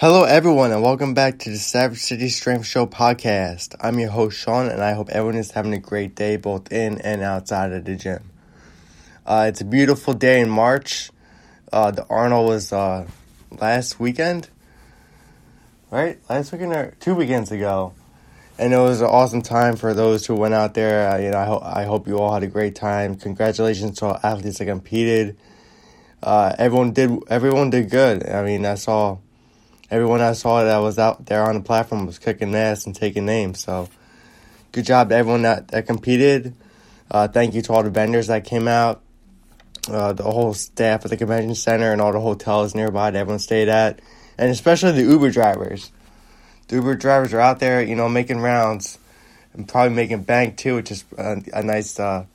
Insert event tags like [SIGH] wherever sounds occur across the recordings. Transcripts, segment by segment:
Hello, everyone, and welcome back to the Savage City Strength Show podcast. I'm your host, Sean, and I hope everyone is having a great day both in and outside of the gym. Uh, it's a beautiful day in March. Uh, the Arnold was uh, last weekend, right? Last weekend or two weekends ago, and it was an awesome time for those who went out there. Uh, you know, I hope I hope you all had a great time. Congratulations to all athletes that competed. Uh, everyone did. Everyone did good. I mean, I saw everyone I saw that was out there on the platform was kicking ass and taking names. So, good job to everyone that, that competed. Uh, thank you to all the vendors that came out, uh, the whole staff at the convention center, and all the hotels nearby that everyone stayed at, and especially the Uber drivers. The Uber drivers are out there, you know, making rounds and probably making bank too, which is a, a nice uh,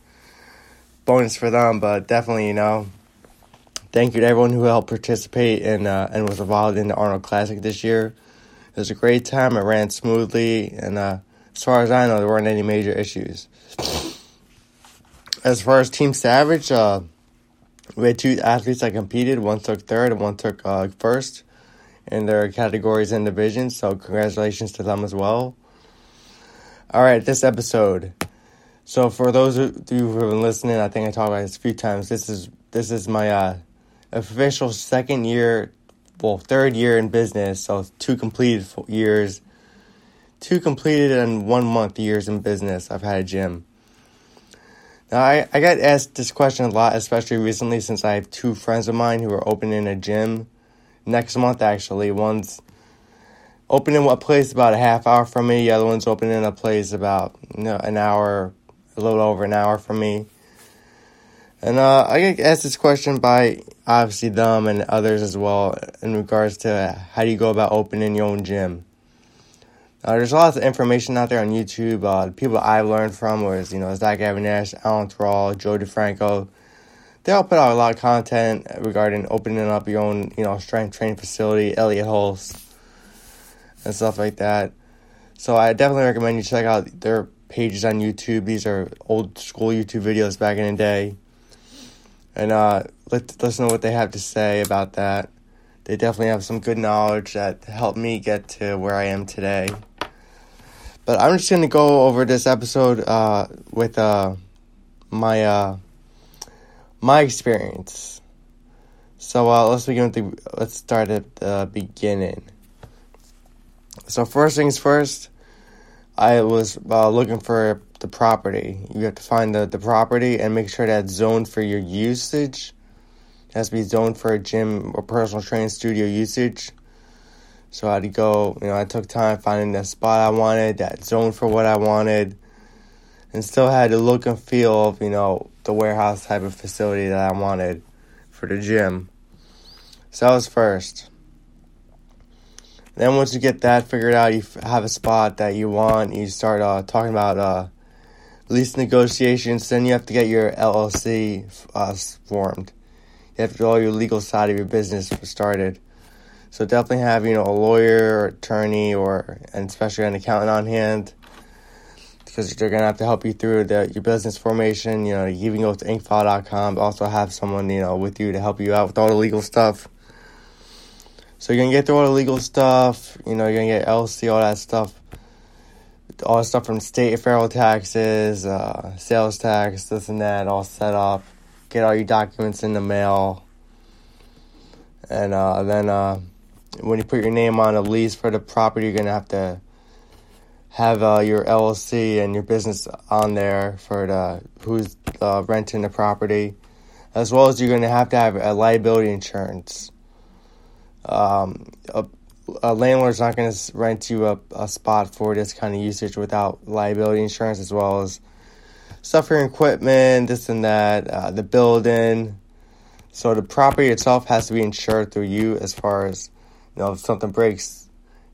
bonus for them. But definitely, you know, thank you to everyone who helped participate and uh, and was involved in the Arnold Classic this year. It was a great time. It ran smoothly, and uh, as far as I know, there weren't any major issues. As far as Team Savage, uh, we had two athletes that competed. One took third, and one took uh, first in their categories and divisions. So congratulations to them as well. All right, this episode. So for those of you who have been listening, I think I talked about this a few times. This is this is my uh, official second year, well, third year in business. So two completed years, two completed and one month years in business. I've had a gym. Now I, I got asked this question a lot, especially recently since I have two friends of mine who are opening a gym next month actually. One's opening a place about a half hour from me. The other one's opening a place about you know, an hour, a little over an hour from me. And uh, I get asked this question by obviously them and others as well in regards to how do you go about opening your own gym. Uh, there's lots of information out there on YouTube. Uh, people I've learned from was, you know, Zach Even-Esh, Alan Thrall, Joe DeFranco. They all put out a lot of content regarding opening up your own, you know, strength training facility, Elliot Hulse, and stuff like that. So I definitely recommend you check out their pages on YouTube. These are old school YouTube videos back in the day and uh, let's know what they have to say about that. They definitely have some good knowledge that helped me get to where I am today. But I'm just gonna go over this episode uh, with uh, my uh, my experience. So uh, let's begin with the let's start at the beginning. So first things first, I was uh, looking for the property. You have to find the, the property and make sure that's zoned for your usage. It has to be zoned for a gym or personal training studio usage. So I had to go, you know, I took time finding the spot I wanted, that zone for what I wanted, and still had the look and feel of, you know, the warehouse type of facility that I wanted for the gym. So that was first. Then once you get that figured out, you have a spot that you want. You start uh, talking about uh, lease negotiations. Then you have to get your LLC uh, formed. You have to do all your legal side of your business started. So definitely have you know a lawyer, or attorney, or and especially an accountant on hand because they're gonna have to help you through the, your business formation. You know, you can go to incfile.com. Also have someone you know with you to help you out with all the legal stuff. So you're gonna get through all the legal stuff. You know, you're gonna get LC, all that stuff, all the stuff from state federal taxes, uh, sales tax, this and that, all set up. Get all your documents in the mail, and uh, then uh, when you put your name on a lease for the property, you're gonna have to have uh, your LLC and your business on there for the who's uh, renting the property, as well as you're gonna have to have a liability insurance. Um, a, a landlord's not going to rent you a, a spot for this kind of usage without liability insurance, as well as stuff for equipment, this and that, uh, the building. So the property itself has to be insured through you as far as You know, if something breaks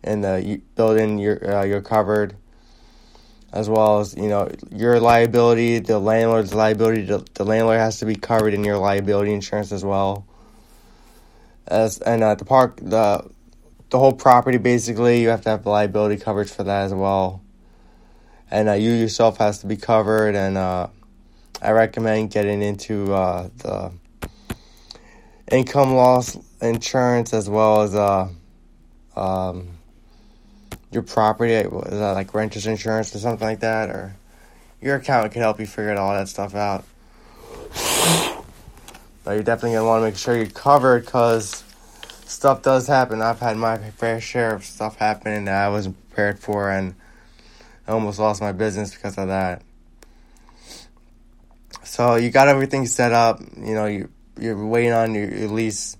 in the building, you're uh, you're covered. As well as you know your liability, the landlord's liability. The, the landlord has to be covered in your liability insurance as well. As and uh, the park, the the whole property basically, you have to have liability coverage for that as well. And uh, you yourself has to be covered, and uh, I recommend getting into uh, the income loss insurance as well as uh, um, your property. That like renter's insurance or something like that? Or your accountant can help you figure all that stuff out. But you're definitely to want to make sure you're covered because stuff does happen. I've had my fair share of stuff happening that I wasn't prepared for, and I almost lost my business because of that. So you got everything set up. You know, you you're waiting on your, your lease.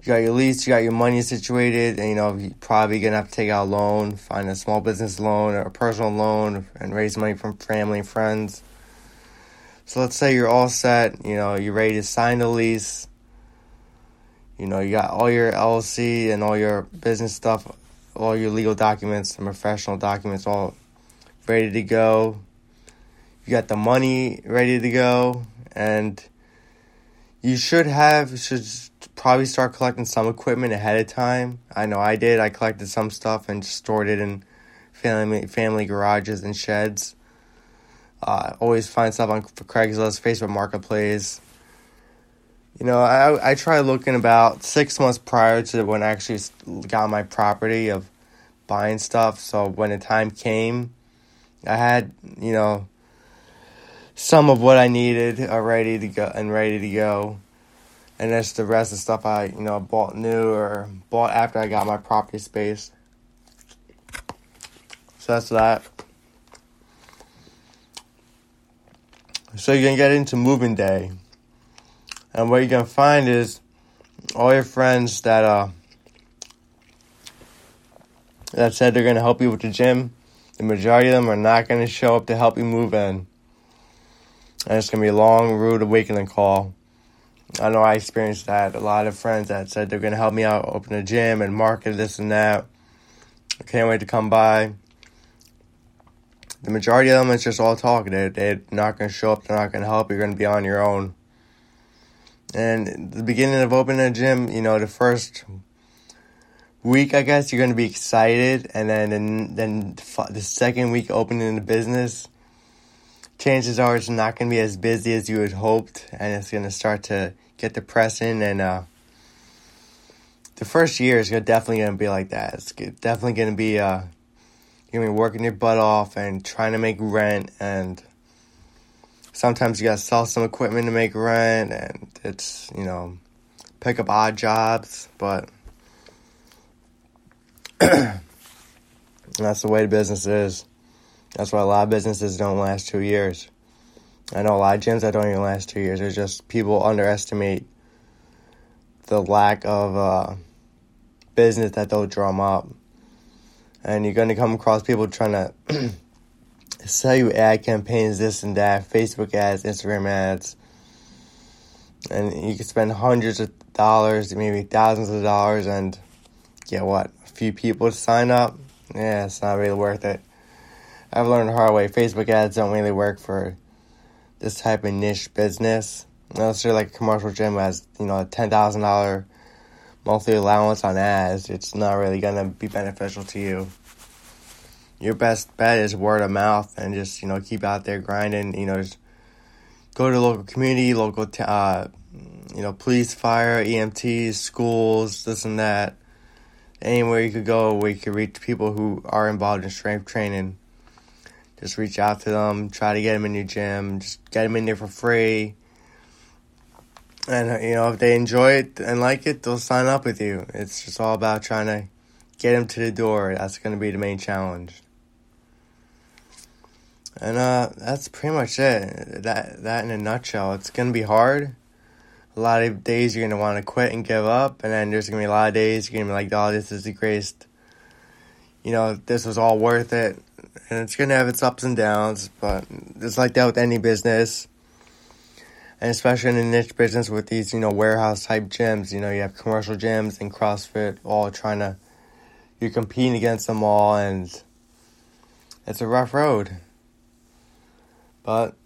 You got your lease. You got your money situated, and you know you're probably gonna have to take out a loan, find a small business loan or a personal loan, and raise money from family and friends. So let's say you're all set. You know you're ready to sign the lease. You know you got all your LLC and all your business stuff, all your legal documents and professional documents all ready to go you got the money ready to go, and you should have should probably start collecting some equipment ahead of time. I know I did. I collected some stuff and stored it in family family garages and sheds. Uh, always find stuff on Craigslist, Facebook Marketplace. You know, I I try looking about six months prior to when I actually got my property of buying stuff. So when the time came, I had you know some of what I needed are ready to go and ready to go. And that's the rest of stuff I, you know, bought new or bought after I got my property space. So that's that. So you're gonna get into moving day. And what you're gonna find is all your friends that uh that said they're gonna help you with the gym, the majority of them are not gonna show up to help you move in and it's gonna be a long, rude awakening call. I know I experienced that. A lot of friends that said they're gonna help me out, open a gym and market this and that. I can't wait to come by. The majority of them is just all talk. They they're not gonna show up. They're not gonna help. You're gonna be on your own. And the beginning of opening a gym, you know, the first week, I guess you're gonna be excited, and then and then the second week opening the business chances are it's not going to be as busy as you had hoped, and it's going to start to get depressing. And uh, the first year is definitely going to be like that. It's definitely going to be uh, you're going to be working your butt off and trying to make rent, and sometimes you got to sell some equipment to make rent, and it's you know pick up odd jobs, but. [CLEARS THROAT] that's the way the business is. That's why a lot of businesses don't last two years. I know a lot of gyms that don't even last two years. It's just people underestimate the lack of uh, business that they'll drum up. And you're going to come across people trying to [CLEARS THROAT] sell you ad campaigns, this and that, Facebook ads, Instagram ads. And you can spend hundreds of dollars, maybe thousands of dollars, and get what? A few people to sign up? Yeah, it's not really worth it. I've learned the hard way. Facebook ads don't really work for this type of niche business. Unless you're like a commercial gym has, you know, a ten thousand dollar monthly allowance on ads, it's not really gonna be beneficial to you. Your best bet is word of mouth and just, you know, keep out there grinding, you know, just go to local community, local uh, you know, police, fire, EMTs, schools, this and that. Anywhere you could go where you could reach people who are involved in strength training just reach out to them, try to get them in your gym, just get them in there for free. And, you know, if they enjoy it and like it, they'll sign up with you. It's just all about trying to get them to the door. That's going to be the main challenge. And uh, that's pretty much it. That that in a nutshell. It's gonna be hard. A lot of days you're gonna want to quit and give up, and then there's gonna be a lot of days you're gonna be like, "Oh, this is the greatest." You know, this was all worth it and it's to have its ups and downs, but it's like that with any business. and especially in a niche business with these, you know, warehouse type gyms. You know, you have commercial gyms and CrossFit all trying to, you're competing against them all, and it's a rough road. But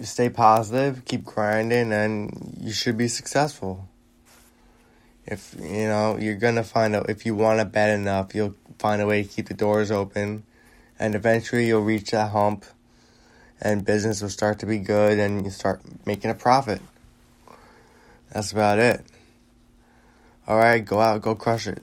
stay positive, keep grinding, and you should be successful. If you know, you're gonna find out if you want to bet enough, you'll find a way to keep the doors open, and eventually you'll reach that hump and business will start to be good and you start making a profit. That's about it. All right, go out, go crush it.